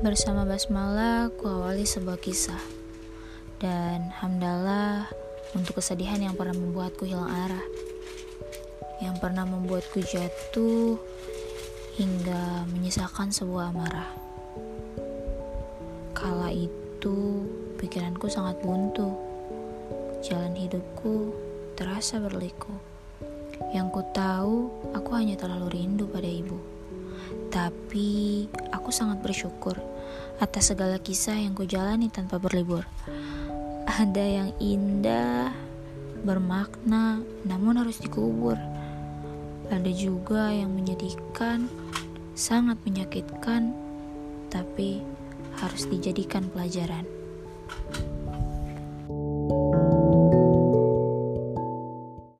Bersama Basmala, ku awali sebuah kisah. Dan hamdalah untuk kesedihan yang pernah membuatku hilang arah. Yang pernah membuatku jatuh hingga menyisakan sebuah amarah. Kala itu, pikiranku sangat buntu. Jalan hidupku terasa berliku. Yang ku tahu, aku hanya terlalu rindu pada ibu. Tapi aku sangat bersyukur atas segala kisah yang ku jalani tanpa berlibur. Ada yang indah, bermakna, namun harus dikubur. Ada juga yang menyedihkan, sangat menyakitkan, tapi harus dijadikan pelajaran.